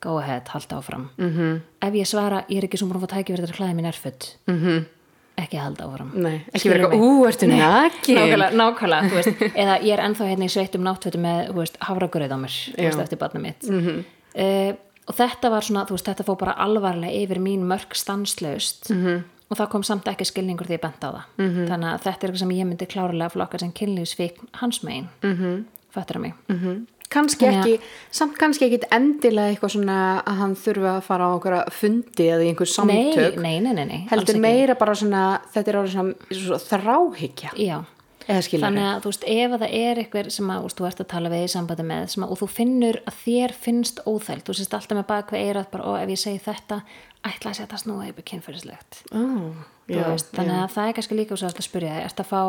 go ahead, halda áfram. Mhm. -hmm. Ef ég svara, ég er ekki svona búin að fá tæki verið að klæða mín erföt, ekki halda áfram. Nei, ekki vera eitthvað, ú, ertu nakin? Nákvæmlega, nákvæmlega, þú veist, eða ég er ennþá hérna í sveittum náttfötum með, þú veist, hafragröð á mér, þú veist, eftir barnið mitt. -hmm. og þetta var svona, þú veist, þetta fór bara alvarlega yfir mín mörg stanslaust -hmm. og það kom samt ekki skilningur því ég bent á það. -hmm. Þannig að þetta er eitthvað sem ég myndi klárlega flokka sem kynlífsvík hans megin, -hmm. fattur að mig. Kannski að- ekki, samt kannski ekki endilega eitthvað svona að hann þurfi að fara á einhverja fundi eða í einhver samtök. Nei, nei, nei, Heldur meira bara svona, þetta er orðið svona, svona þráhyggja. Já, þannig að þú veist, ef að það er eitthvað sem að veist, þú ert að tala við í sambandi með að, og þú finnur að þér finnst óþælt þú sést alltaf með bakveg eirað bara, og ef ég segi þetta ætla að setja snúa yfir kynferðislegt. Veist, þannig að það er kannski líka svo að spyrja ert að fá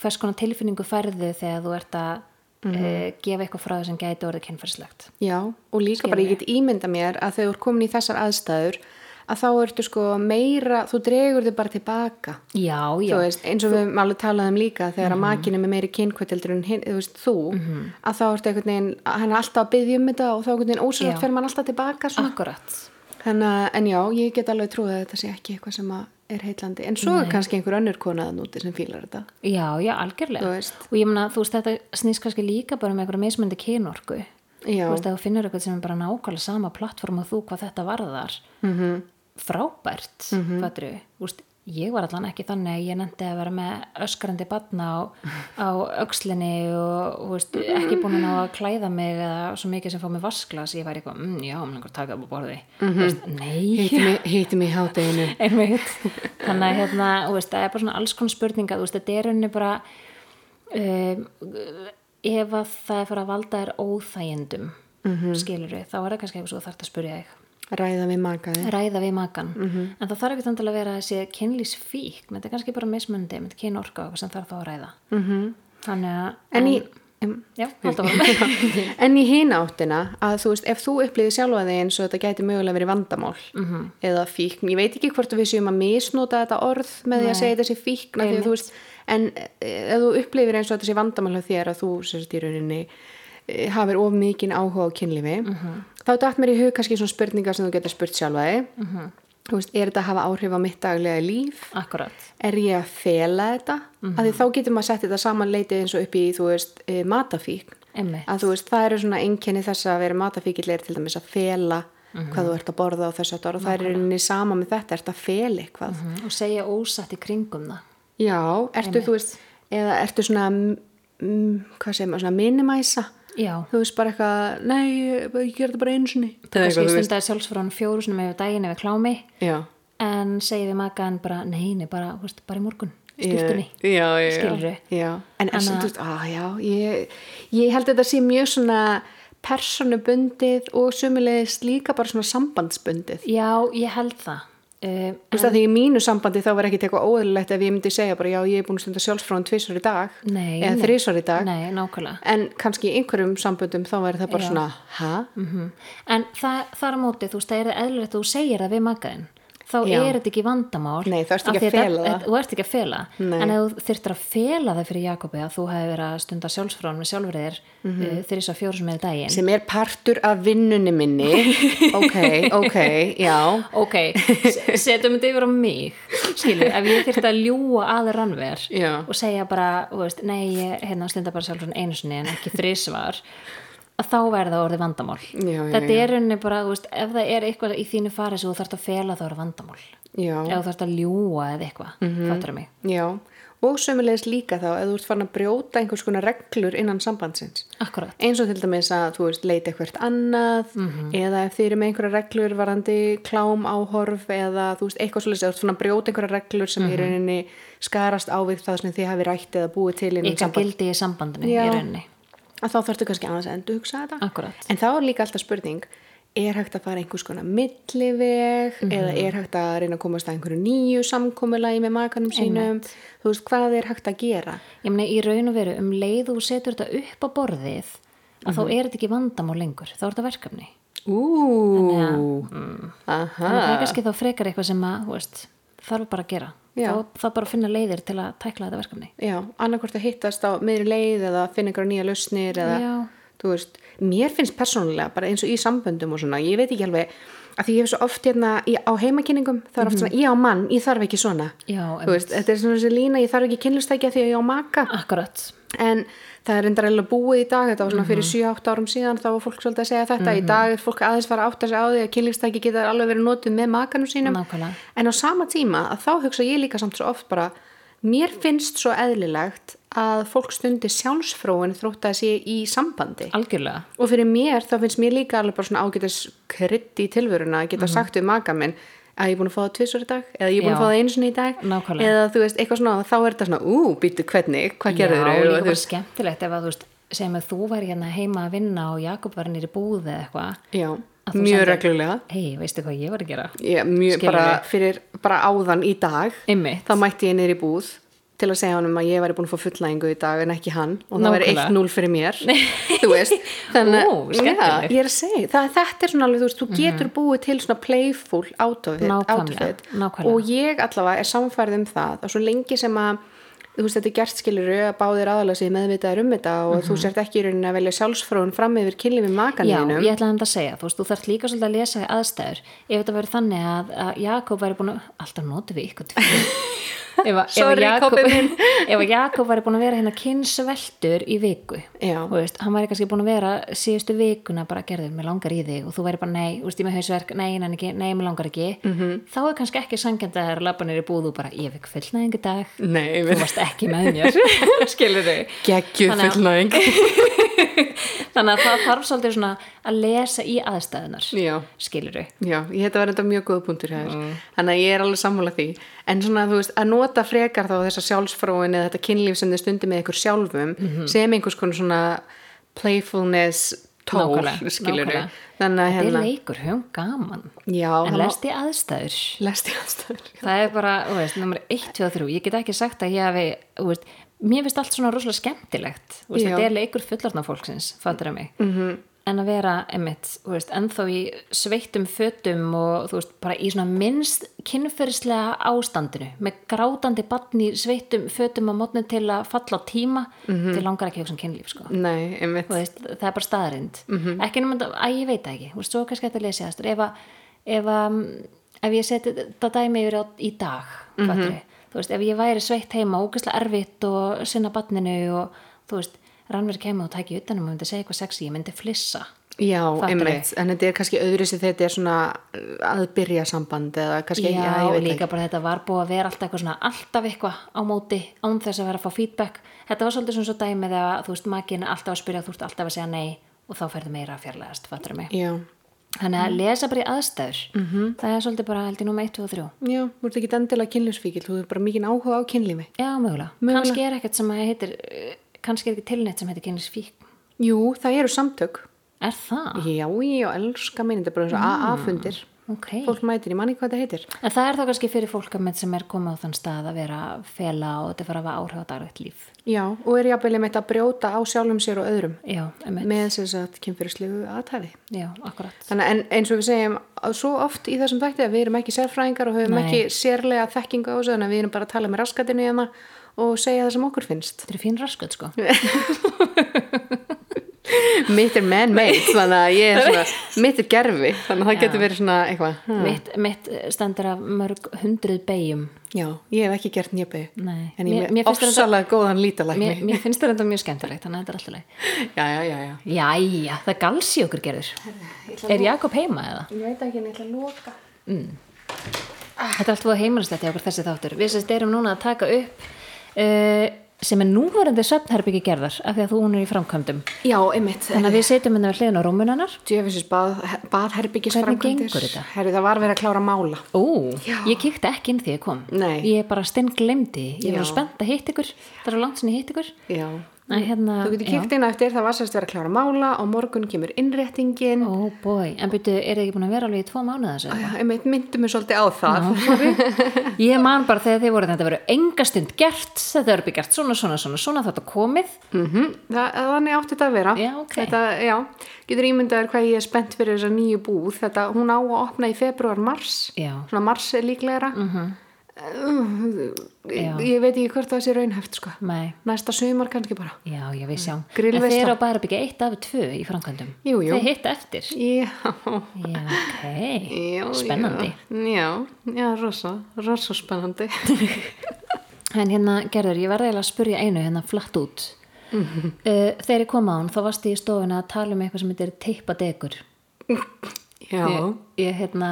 hvers konar tilfinningu færðu þegar þú ert að Mhm. mm gefa eitthvað frá þessum gæti orðið kynferðslegt Já, og líka bara ég get ímynda mér að þegar þú er komin í þessar aðstæður að þá ertu sko meira, þú dregur þig bara tilbaka. Já, já, þú veist, eins og við höfum alveg talað um líka þegar að makinn er með meiri kynkvöteldur en hinn, þú veist, þú að þá ertu einhvern veginn, hann er alltaf að byggja um þetta og þá einhvern veginn ósynlegt fer mann alltaf tilbaka akkurat. Þannig að, en já, ég get alveg trúið að þetta sé ekki eitthvað sem að er heitlandi, en svo er kannski einhver önnur konaðan úti sem fílar þetta já, já, algjörlega og ég meina, þú veist, þetta snýst kannski líka bara um einhverja mismöndi kynorku Já. þú veist, ef þú finnur eitthvað sem er bara nákvæmlega sama plattform og þú hvað þetta varðar Mhm. -hmm. frábært mm -hmm. fattur veist, ég var allan ekki þannig að ég nefndi að vera með öskarandi batna á, á öxlinni og, og veist, ekki búin að klæða mig eða svo mikið sem fá mig vasklas ég væri eitthvað, mm, já, mér langar taka upp á borði mm -hmm. veist, nei. Híti mig, einmitt. Þannig að hérna, veist, það er bara svona alls konar spurninga, þetta er rauninni bara um, ef að það er fyrir að valda þér óþægjendum mm -hmm. skilur þá er það kannski eitthvað svo þarft að spurja þig ræða við makaði ræða við makan en það þarf ekki þannig að vera þessi kynlísfík þetta er kannski bara mismundi með kynorka og eitthvað sem þarf þá að ræða. Mm -hmm. þannig að en í em, já, en í hina áttina að þú veist, ef þú upplýði sjálfa þig eins og þetta gæti mögulega verið vandamál Mhm. eða fíkn, ég veit ekki hvort við séum að misnota þetta orð með því að segja þetta sé fíkn en eh, ef þú upplýðir eins og þetta sé vandamál hjá þér að þú sérst í rauninni eh, hafir of mikinn áhuga á kynlífi Mhm. þá dætt mér í hug kannski svona spurningar sem þú getur spurt sjálfa þig Mhm. þú veist, er þetta að hafa áhrif á mitt daglega líf? Akkurat. Er ég að fela þetta? Mm Mhm. því þá getur maður sett þetta saman leitið eins og upp í, veist, eh, Einmitt. að veist, það eru svona einkenni þess að vera matafíkill er til dæmis að fela Mhm. hvað þú ert að borða og þess að og það er einnig sama með þetta, ert að fela eitthvað. Og segja ósatt í kringum það. Já, ertu þú veist eða ertu svona mm, mm, svona minimæsa já, þú veist bara eitthvað, nei, ég, ger þetta bara einu sinni. Kannski stundaði sjálfsfrán fjóru sinum yfir daginn yfir klámi. Já, en segi við makan bara nei, nei, bara, veist, bara í morgun já, Skilurðu? já. en sem að- þú veist, á, já, ég, ég held að þetta sé mjög svona personubundið og sumulegist líka bara svona sambandsbundið. Já, ég held það uh, Þú veist að því í mínu sambandi þá var ekkit eitthvað óðurlegt ef ég myndi segja bara já ég er búin að stunda sjálfsfráðan tvisar í dag Nei, eða þrísar í dag. Nei, en kannski í einhverjum samböndum þá væri það bara Já. svona ha? mm en það, þar á móti, þú veist, það er eðlilegt að þú segir það við makaðinn þá Já. er þetta ekki vandamál Nei, þú ert ekki að fela það. þú ert ekki að fela Nei. en ef þú þyrftir að fela það fyrir Jakobi að þú hefði verið að stunda sjálfsfrán með sjálfur þér mm. -hmm. þrjus að fjóru sem er daginn sem er partur af vinnunni minni ok, ok, já ok, setjum þetta yfir á mig skilur, ef ég þyrfti að ljúa að rannver og segja bara, veist, nei ég hérna stunda bara sjálf einu sinni en ekki þrísvar að þá verða það orðið vandamál. Já, já, þetta er rauninni bara, veist, ef það er eitthvað í þínu fari sem þú þarft að fela þá er það vandamál ef þú þarft að ljúa eða eitthvað mm Mhm. -hmm. fattur mig? Já. Og sömulegis líka þá ef þú ert farin að brjóta einhvers konar reglur innan sambandsins. Akkurat, eins og til dæmis að þú veist leita eitthvað annað Mhm. eða ef þið eru með einhverja reglur varandi klám áhorf eða þú veist eitthvað svolítið þú ert svona að brjóta einhverja reglur sem Mhm. í rauninni skarast á við það sem þið hafi rætt eða búið til innan samband að þá þarftu kannski aðeins að endur hugsa þetta Akkúrat. en þá er líka alltaf spurning er hægt að fara einhvers konar milliveg Mhm. eða er hægt að reyna að komast að einhverju nýju samkomulagi með makanum sínum þú veist hvað er hægt að gera ég meina í raun og veru um leið og setur þetta upp á borðið að Mhm. þá er þetta ekki vandamál lengur þá er þetta verkefni Ú, mm. aha þannig að það er kannski þá frekar eitthvað sem að veist, þarf bara að gera Já. þá, þá bara finna leiðir til að tækla þetta verkefni Já, annarkvort að hittast á meðri leið eða finna einhverja nýja lausnir eða, þú veist, mér finnst persónulega bara eins og í samböndum og svona, ég veit ekki alveg að því ég hef svo oft hérna í, á heimakynningum það er oft svona, ég á mann, ég þarf ekki svona. Já, veist, þetta er svona þessi lína, ég þarf ekki kynlustækja því að ég á maka. Akkurat. En það er endar eiginlega búið í dag þetta var svona Mhm. fyrir 7-8 árum síðan þá var fólk svolítið að segja þetta, í dag er fólk aðeins fara að átta sig á því að kynlífstæki geta alveg verið notuð með makanum sínum. Nákvæmlega. en á sama tíma að þá hugsa ég líka samt svo oft bara mér finnst svo eðlilegt að fólk stundi sjálfsfróin þrótt að sé í sambandi. Algjörlega. Og fyrir mér þá finnst mér líka alveg bara svona ágætis krydd í tilvöruna að geta sagt við maka minn að ég er búin að fá það tvisvar í dag eða ég er búin. Já. að fá það einu sinni í dag. Nákvæmlega. eða þú veist, eitthvað svona, þá er þetta svona ú, býtu hvernig, hvað gerður Já, þau líka bara skemmtilegt ef að þú veist segjum að þú væri hérna heima að vinna og Jakob var nýri búð eða eitthvað Já, mjög reglulega. Hei, veistu hvað ég var að gera? Já, mjög bara fyrir bara áðan í dag Einmitt. þá mætti ég í búð til að segja honum að ég væri búin að fá fullæðingu í dag en ekki hann og það væri Nákvæmlega. 1-0 fyrir mér þú veist. Þannig Ó, já, ég er að segja, það, þetta er svona alveg þú veist, þú getur búið til svona playful nákvæmlega. og ég allavega er samfærið um það og svo lengi sem að þú veist, þetta er gert skilur að báðir aðalega sig meðvitaður um þetta og þú sért ekki í rauninni að velja sjálfsfróun fram yfir kynlífi Já, makaninu ég ætlaði að segja, þú veist, þú þarf líka svolítið að lesa aðstæður. Ef þetta verður þannig að, að Jakob væri búin að alltaf notum við ykkur ef, að- Jakob, Jakob væri búin að vera hérna kynnsveltur í viku veist, hann væri kannski búin að vera síðustu vikuna bara gerður, mér langar í þig og þú væri bara nei, veist, ég með hausverk, nei, nei, nei, mér langar ekki Mhm. -hmm. þá er kannski ekki sangjandi að það er labbanir í búðu bara, ég fikk fullnæðingu dag Nei, þú varst ekki með mér. Skilur þau að- fullnæðing þannig að það þarf svolítið svona að lesa í aðstæðunar skilur þau Já, þetta var þetta mjög góð punktur hér þannig að ég er alveg sammála því en svona þú veist, að nota frekar þá þessa sjálfsfróin eða þetta kynlíf sem þið stundi með ykkur sjálfum sem einhvers konar svona playfulness tól, skilur að þetta er hérna leikur, höfum gaman. Já, en hann- lest í aðstæður. Lest í aðstæður það er bara, þú veist, nummer 1, 2 og 3 ég get ekki sagt að ég hafi þú veist, mér finnst allt svona rosalega skemmtilegt. Já. þetta er leikur fullarna fólksins fattur að mig, -hmm. En að vera einmitt, þú veist, ennþá í sveittum fötum og þú veist, bara í svona minnst kynferðslega ástandinu, með grátandi barn í sveittum fötum á mótni til að falla á tíma, til langar ekki að hugsa um kynlíf, sko. Nei, einmitt. Þú veist, það er bara staðarind ekki nema, þetta- að ég veit ekki þú veist, svo kannski hægt að lesa þess ef, að- ef, að- ef ég seti þetta dæmi yfir á, í dag mm þú veist, ef ég væri sveitt heima ógæslega erfitt og sinna barninu og þú veist, rannverið kemur og tæki utanum og myndi segja eitthvað sexy, ég myndi flissa. Já, einmitt, en þetta er kannski öðru sem þetta er svona að byrja samband eða kannski, Já, já, ég veit líka ekki. bara þetta var búið að vera alltaf eitthvað svona alltaf eitthvað á móti án þess að vera að fá feedback. Þetta var svolítið svona svo dæmið að þú veist, makin er alltaf að spyrja þú ert alltaf að segja nei og þá ferðu meira að fjarlægast, fattur mig? Já, Þannig Mm. að lesa bara í aðstæður Mhm. það er svolítið bara held ég númer 1, 2 og 3 já, þú ert ekki endilega kynlífsfíkil þú er bara mikið áhuga á kynlífi. Já, mögulega. Kannski er ekkert sem að heitir kannski er ekki tilnett sem heitir kynlisfík Jú, það eru samtök Er það? Já, ég elska minn, þetta er bara eins og AA-fundir Ok. Fólk mætir, ég manni hvað þetta heitir En það er þá kannski fyrir fólk sem er komið á þann stað að vera fela og þetta fara að hafa áhrif á daglegt líf Já, og er jafnvel einmitt að brjóta á sjálfum sér og öðrum Já, með þess að kynfyrirslegu aðtæði Já, akkurat. Þannig en eins og við segjum svo oft í þessum þætti að við erum ekki sérfræðingar og höfum Nei. ekki sérlega þekkingu á þessu að við erum bara að tala með raskatinu og segja það sem okkur finnst Þetta er fín raskat sko. Mitt er man-made þannig að ég er svona mitt er gerfi þannig að það getur verið svona eitthvað hmm. mitt, mitt stendur af mörg hundruð beigjum. Já, ég hef ekki gert njöpi Nei. en ég er með ofsalega góðan lítalækni Mér, mér finnst þetta enda mjög skemmtilegt, þannig að þetta er alltaf. Já, já, já, já Jæja, það galsi okkur gerður. Er Jakob heima eða? Ég veit ekki en ég ætla að loka Þetta er allt fóða í okkur þessi þáttur. Við sérst erum núna að taka upp sem er núverandi svefnherbyggi gerðar af því að þú hún er í framkvæmdum. Já, einmitt Þannig að við setjum hérna við hliðin á rúmunannar. Djöfisins bað, Hvernig gengur þetta? Herri, það var verið að klára mála Ó, ég kíkti ekki inn því ég kom. Nei. Ég bara stinn glemdi. Ég var Já. spennt að hitt ykkur. Það er langt sinni hitt ykkur. Já Að hérna, Þú getur kíkt inn eftir, það var sérst verið að klára mála og morgun kemur innréttingin Ó, bói. En byrju, er þið ekki búin að vera alveg í tvo mánuða þessu? Já, einmitt myndi mér svolítið á það Ég man bara þegar þið voru þetta verið enga stund gert, þetta verið gert svona, svona, svona, svona þetta komið. mm það, Þannig átti þetta að vera Já, ok. þetta, já, Getur ímyndaður hvað ég er spennt fyrir þessa nýju búð þetta, Hún á að opna í februar mars Já. Svona mars er líklegra mm Já. Ég veit ekki hvort það sé raunhæft sko. Næsta sumar kannski bara Já, já, við sjáum. Grillveisla. En þið eru bara byggja eitt af tvö í framkvæmdum. Þið hitta eftir. Já, Já, ok. já Spennandi. Já, já, rosa, rosa spennandi En hérna, Gerður, ég verði að spurja einu hérna flatt út. uh, þegar ég kom á hann, þá varst ég í stofuna að tala um eitthvað sem heitir teipadegur. Ég, ég, hérna,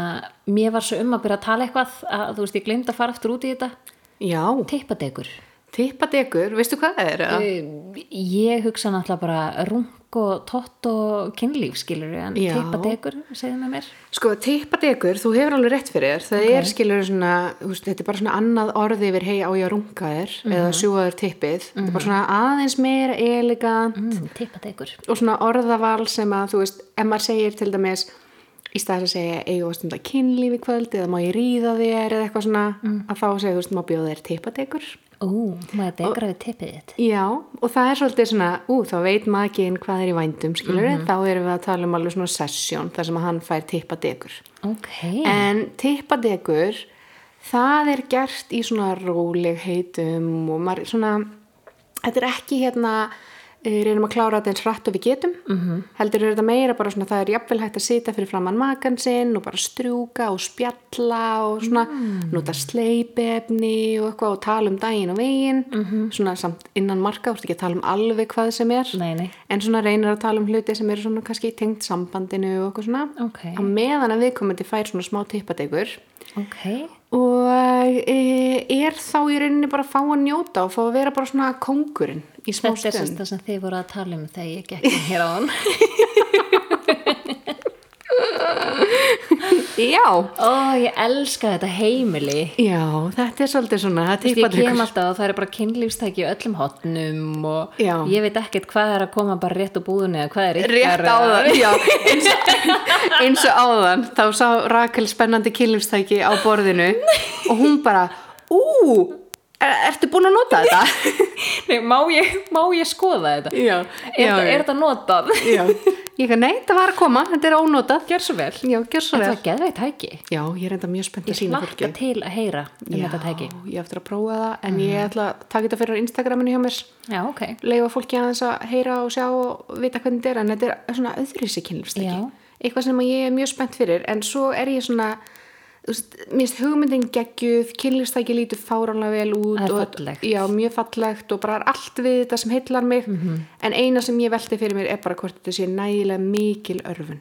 mér var svo um að byrja að tala eitthvað að, þú veist, ég gleymd að fara aftur út í þetta. já Teipadegur. Tippadegur, veistu hvað það er? eða? Uh, ég hugsa náttúrulega bara rung og tótt og kynlíf, skilur en Já. teipadegur, segðu með mér. Sko, tippadegur, þú hefur alveg rétt fyrir þér það er skilur svona, veist, þetta er bara svona annað orði yfir hei á ég að runga þér eða sjúaður tippið, þetta er bara svona aðeins meira elegant Mm, teipadegur. og svona orðaval sem að þú veist, ef maður segir til dæmis í staðis að segja eigum að stunda kynlífi kvöld eða má ég ríða þér eða eitthvað svona að þá segja, þú veist, má bjóða þér tippadegur Ú, maður degra við tippið þitt. Já, og það er svolítið svona, ú, þá veit makiðin hvað er í vændum, skilur þá erum við að tala um alveg svona sessjón þar sem að hann fær tippadegur. Ok. En tippadegur, það er gert í svona róleg heitum og maður svona, þetta er ekki hérna, reynum að klára þetta eins hratt og við getum, -hmm. heldur er þetta meira bara svona, það er jafnvel hægt að sita fyrir framann makan sinn og bara strjúka og spjalla og svona, nota sleipefni og eitthvað og tala um daginn og veginn, -hmm. svona samt innan marka, þú veist ekki að tala um alveg hvað sem er, Nei, nei. en svona reynir að tala um hluti sem eru svona kannski tengt sambandinu og eitthvað svona, Ok. á meðan að viðkomandi fær svona smá tippadegur, Ok. og e, er þá í rauninni bara að fá að njóta og fá að vera bara svona kongurinn í smá Þetta er stund það sem þið voru að tala um þegar ég gekk inn hér á hann. já, Ó, ég elska þetta heimili. já, þetta er svolítið svona ég kem alltaf og það er bara kynlífstæki í öllum hotnum og Já. ég veit ekkert hvað er að koma bara rétt úr búðunni eða hvað er ykkar rétt áðan já, eins, eins og áðan þá sá Rakel spennandi kynlífstæki á borðinu og hún bara ú, er, ertu búin að nota þetta? Nei, má ég, má ég skoða þetta? já, Er, þetta, er þetta notað? já. ég kann, nei, það var að koma, þetta er ónotað Gjör svo vel. já, gjör svo Þetta vel var geðveit tæki. já, ég er enda mjög spennt Ég að sína hlakka fólki til að heyra um þetta tæki. Já, ég eftir að prófa það en ég ætla að taka þetta fyrir Instagraminu hjá mér Já, ok. leifa fólki aðeins að heyra og sjá og vita hvernig þetta er en þetta er svona öðruvísi kynlífstæki Já. eitthvað sem ég er mjög spennt fyrir en svo er ég svona veist, mér finnst hugmyndin geggjuð kynlífstæki lítur fáránlega vel út Það og, já, mjög fallegt og bara allt við þetta sem heillar mig Mhm. en eina sem ég velti fyrir mér er bara hvort þetta sé nægilega mikil örfun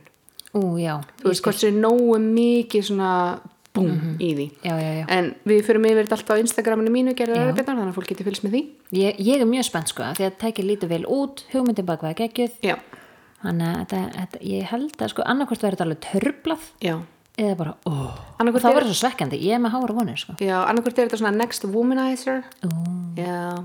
Ú, já. þú veist hvort þetta sé nógu mikið svona búm í því Já, já. En við fyrir mig verið alltaf á Instagraminu mínu það betur þannig að fólk getur fylgst með því. Ég, ég er mjög spennt sko, því að tækið lítið vel út, hugmyndin bak hvað geggjuð. Já, Þannig að þetta, þetta, ég held að sko, annarkvort verður þetta alveg törblað. Eða bara, Annaðhvort þá er- verður svo svekkjandi, ég er með hára vonir sko. Já, annarkvort er þetta svona next womanizer. Ó. Já,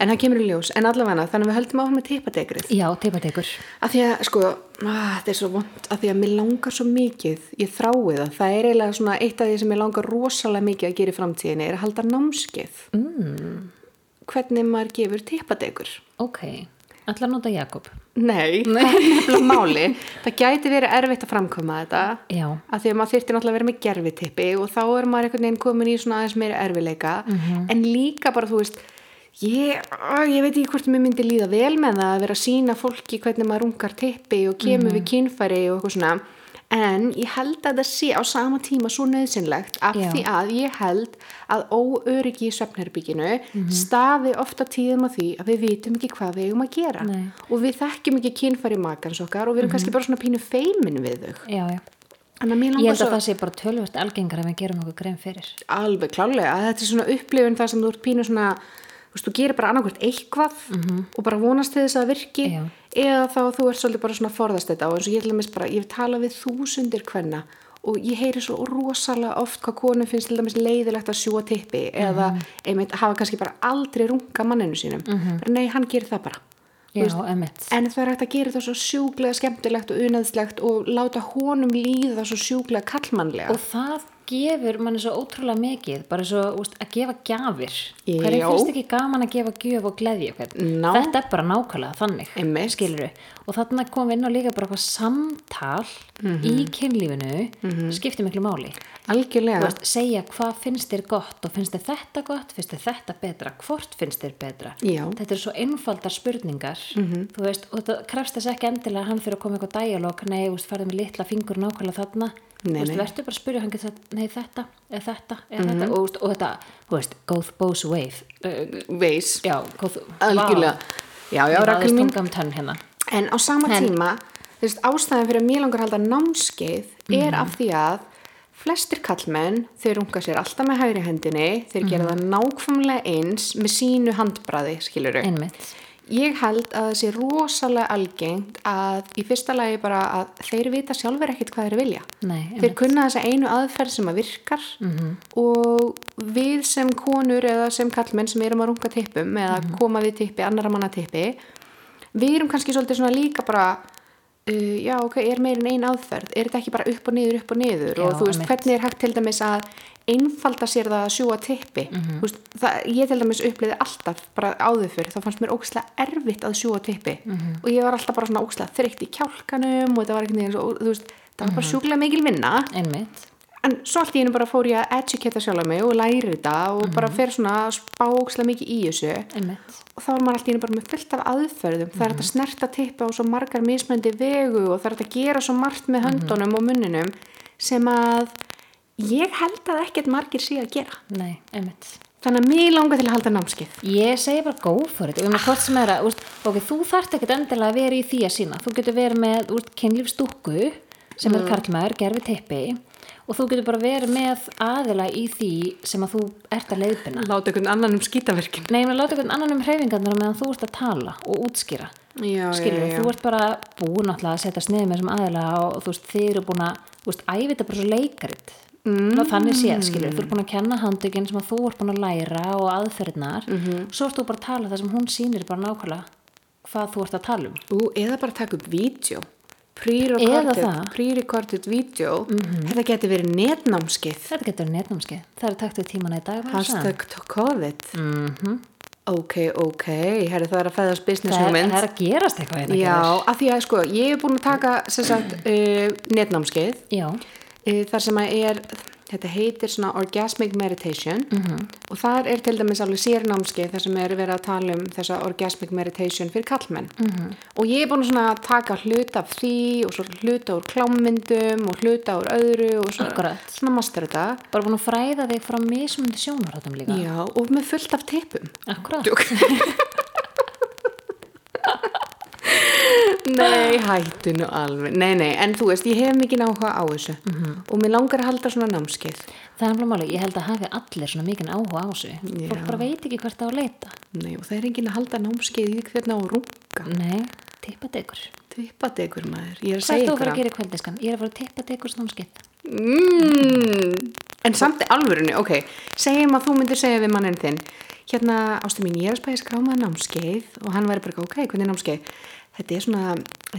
en það kemur í ljós. En allavega þannig að við höldum áfram með tippadegrið. Já, teipatekur. Af því að, sko, að, þetta er svo vond, af því að mér langar svo mikið, ég þrái það. Það er eiginlega svona eitt af því sem ég langar rosalega mikið að gera í framtíðinni, er að halda námskeið. Mm. Hvernig maður gefur tippadegur. Ok, ætla að nota Jakob. Nei, það er nefnilega máli. Það gæti verið erfitt að framkoma þetta. Já, að því að maður þyrfti náttúrulega að vera með gerfitippi og þá er maður einhvern veginn komin í svona aðeins meira erfileika en líka bara þú veist ég, ég veit ekki hvort mér myndi líða vel með það að vera að sína fólki hvernig maður rungar tippi og kemur við kynfæri og eitthvað svona en ég held að það sé á sama tíma svo nöðsynlegt af Já. því að ég held að óöryggi í svefnherbygginu stafi ofta tíðum að því að við vitum ekki hvað við eigum að gera Nei. og við þekkjum ekki kynfæri makans okkar og við erum kannski bara svona pínu feimin við þau já, mér Ég held að það sé bara tölvöld algengar ef við gerum okkur grein fyrir. alveg klálega þetta er svona upplifun það sem þú ert pínu svona þú veist, þú gerir bara annarkvært eitthvað og bara vonast þess að virki Já. Eða þá þú ert svolítið bara svona forðast þetta og eins og ég til dæmis bara, ég hef talað við þúsundir hvenna og ég heyri svo rosalega oft hvað konum finnst til dæmis leiðilegt að sjúa tippi eða einmitt hafa kannski bara aldrei runga manninu sínum. Bara nei, hann gerir það bara. Já, en það er hægt að gera það svo sjúklega skemmtilegt og unaðslegt og láta honum líða svo sjúklega kallmannlega Og það gefur manni svo ótrúlega mikið, bara svo úst, að gefa gjafir. Já. Hverju finnst ekki gaman að gefa gjöf og gleðja? Ná. Þetta er bara nákvæmlega þannig, við. Og þarna kom við inn á líka bara samtal Mhm. í kynlífinu, skiptir miklu máli. Veist, segja hvað finnst þér gott og finnst þér þetta gott, finnst þér þetta betra, hvort finnst þér betra. Já. Mhm. Þetta er svo einfaldar spurningar, þú veist, og þetta krefst þess ekki endilega að hann fyrir að koma eitthvað dæjalók, nei, farið með litla fingur nákvæmlega þarna, þú verður bara að spyrja hann getur þetta, eða þetta, eða Mhm. þetta, og, og þetta, þú veist, goes both ways, uh, veis já, goes, algjörlega já, já, Rakel ráðist mín um hérna. en á sama En- tíma þú veist, ástæðan fyrir að mér langar að halda námskeið Mhm. er af því að flestir kallmenn, þeir runga sér alltaf með hægri hendinni, þeir gera Mhm. það nákvæmlega eins með sínu handbraði skiluru. Einmitt, Ég held að það sé rosalega algengt að í fyrsta lagi bara að þeir vita sjálfur ekkert hvað þeir vilja. nei, Þeir kunna þessa einu aðferð sem að virkar Mhm. og við sem konur eða sem kallmenn sem erum að runga tippum eða Mhm. koma við tippi, annara manna tippi við erum kannski svolítið svona líka bara uh, já ok, er meirinn ein aðferð. Er þetta ekki bara upp og niður, upp og niður? Já, og þú veist, hvernig er hægt til dæmis að einfalda sér það að sjúa tippi Mhm. þú veist, það, ég til dæmis uppliði alltaf bara áður fyrir, þá fannst mér ókslega erfitt að sjúa tippi Mhm. og ég var alltaf bara svona ókslega þreytt í kjálkanum og þetta var ekki neður, þú veist, það var bara Mhm. sjúklega mikil vinna. Einmitt en svo allt í einu bara fór ég að educata sjálf mig og læri þetta og bara fer svona að spá ókslega mikið í þessu. Einmitt. Og þá er maður alltaf í einu bara með fullt af aðferðum. Það er hægt að snerta tippa á svo margar mismöndi vegu og það er hægt að gera svo margt með höndunum og munninum sem að ég held að ekkert margir sé að gera. Nei, einmitt. Þannig að mér langar til að halda námskið Ég segi bara go for it. Og er að, úst, ok, þú þarft ekkert endilega að vera í því að sína, þú getur verið með úr kynlífstúkku sem er karlmaður, gerfi tippi og þú getur bara verið með aðila í því sem að þú ert að leiðbina láta einhvern annan um skýtaverkin Nei, láta einhvern annan um hreyfingarnar meðan þú ert að tala og útskýra já, skilur, já, já. þú ert bara búin alltaf að setja sniðið með þessum aðila og þú veist, þið eru búin að, þú veist, æfið þetta bara svo leikarit mm. þannig séð, skilur, þú ert búin að kenna handtökin sem að þú ert búin að læra og aðferðnar, Mhm. -hmm. svo ert þú bara að tala það sem hún sýnir bara nákvæmlega hvað þú ert að tala um Ú, eða bara taka upp vídeo pre-recorded það. pre-recorded vídeo. Þetta geti verið netnámskið þetta getur verið netnámskeið, það er takt við tímana í dag hashtag COVID. Mhm. ok, ok, herri það er að fæðast business það hugmynd. það er að gerast eitthvað hérna, Já, af því að sko, ég er búin að taka sagt uh, netnámskeið. Já, uh, þar sem að er, þetta heitir svona orgasmic meditation. -hmm. og þar er til dæmis alveg sérnámskeið þar sem er verið að tala um þessa orgasmic meditation fyrir kallmenn -hmm. og ég er búin að svona taka hluta af því og hluta úr klámyndum og hluta úr öðru og svo, Akkúrat. svona master þetta. Bara búin að fræða þig frá mismundi sjónarhóttum líka. Já, og með fullt af tippum. Akkurat, Nei, hættu nú alveg. Nei, nei, en þú veist, ég hef mikið áhuga á þessu. Og mér langar að halda svona námskeið. Það er alveg máli ég held að hafi allir svona mikinn áhuga á þessu. Fólk bara veit ekki hvert það á að leita. Nei, og það er enginn að halda námskeið í hvernig á að runga Nei, tippa degur Tippat ykkur maður, ég er að Hvað segja er þú að ykkur fara að gera í kvöldiskan? Ég er að fara að tippa degur snámskitt mm, En samt í alvörunni, ok. Segjum að þú myndir segja við mannin þinn. Hérna, ástu mín, ég er að spæja skrámaða námskeið. Og hann væri bara, ok, hvernig er námskeið Þetta er svona,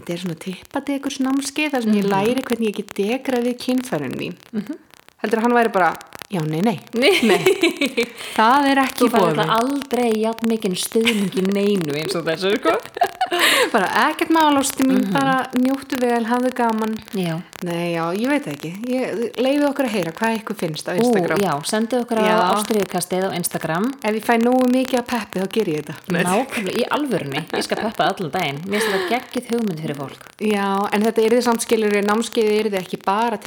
svona tippadekurs námskeið þar sem ég læri hvernig ég get degrað við kynfærun mín. Heldur að hann væri bara, já, nei, nei, nei. Það er ekki Þú fær bóðið þetta aldrei jafn mikinn stuðning í neinu eins og þessu sko. Bara ekkert mál ástu mín, bara njóttu vel, hafðu gaman. Já, Nei, já, ég veit ekki. Ég leiði okkur að heyra hvað ykkur finnst á Ú, Instagram. já sendið okkur Já. á ástriðukastið á Instagram. Ef ég fæ nógu mikið að peppi, þá ger ég þetta. Nákvæmlega, í alvörunni, ég skal peppa allan daginn. Mér finnst þetta geggið hugmynd fyrir fólk. Já, en þetta er þið samt skilur námskeiði er þið ekki bara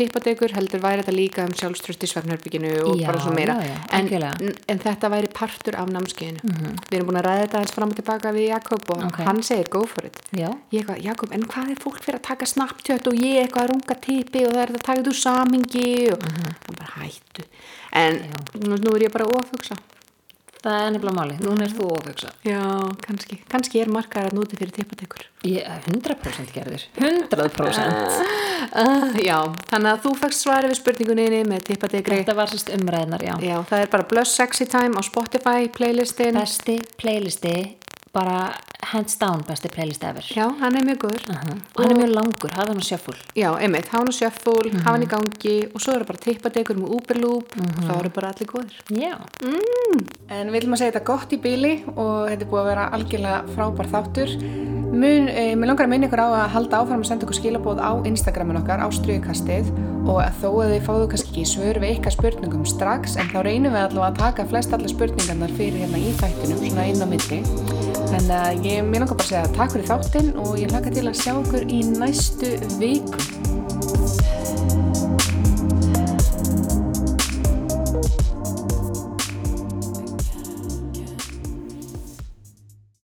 og Já, bara svo meira. já, en, en þetta væri partur af námskeiðinu. Við erum búin að ræða þetta eins fram og tilbaka við Jakob og Ok. hann segir go for it. Eitthvað, Jakob, en hvað er fólk fyrir að taka snapchat og ég eitthvað að runga tipi og það er að taka úr samingi og hann bara hættu. En. Já. nú er ég bara ofugsa. Það er nefnilega máli, núna er þú ofugsa Já, kannski. Kannski er margar að núti fyrir er 100% gerður 100% Uh, já, þannig að þú fækst svari við spurningunni með tippadegri. Þetta var sérst umræðinar, já. Já, það er bara Bless Sexy Time á Spotify playlistin. Besti playlisti bara hands down besti playlisti ever Já, hann er mjög góður. og hann er mjög langur, hafa hann sjöfull Já, einmitt, hán og sjöfful, hafa hann í gangi og svo eru bara tippadegur með Uberloop, þá eru bara allir góður. Já, En við viljum að segja þetta gott í bíli og þetta er búið að vera algjörlega frábær þáttur. Mun, e, mér langar að minna ykkur á að halda áfram að senda ykkur skilabóð á Instagramin okkar, á strykastið og að þó að þið fáðu kannski ekki svör við ykkar spurningum strax en þá reynum við allavega að taka flest allar spurningarnar fyrir hérna í þættinum, svona inn á milli. Þannig að ég mér langar bara að segja takk fyrir þáttinn og ég hlaka til að sjá okkur í næstu viku.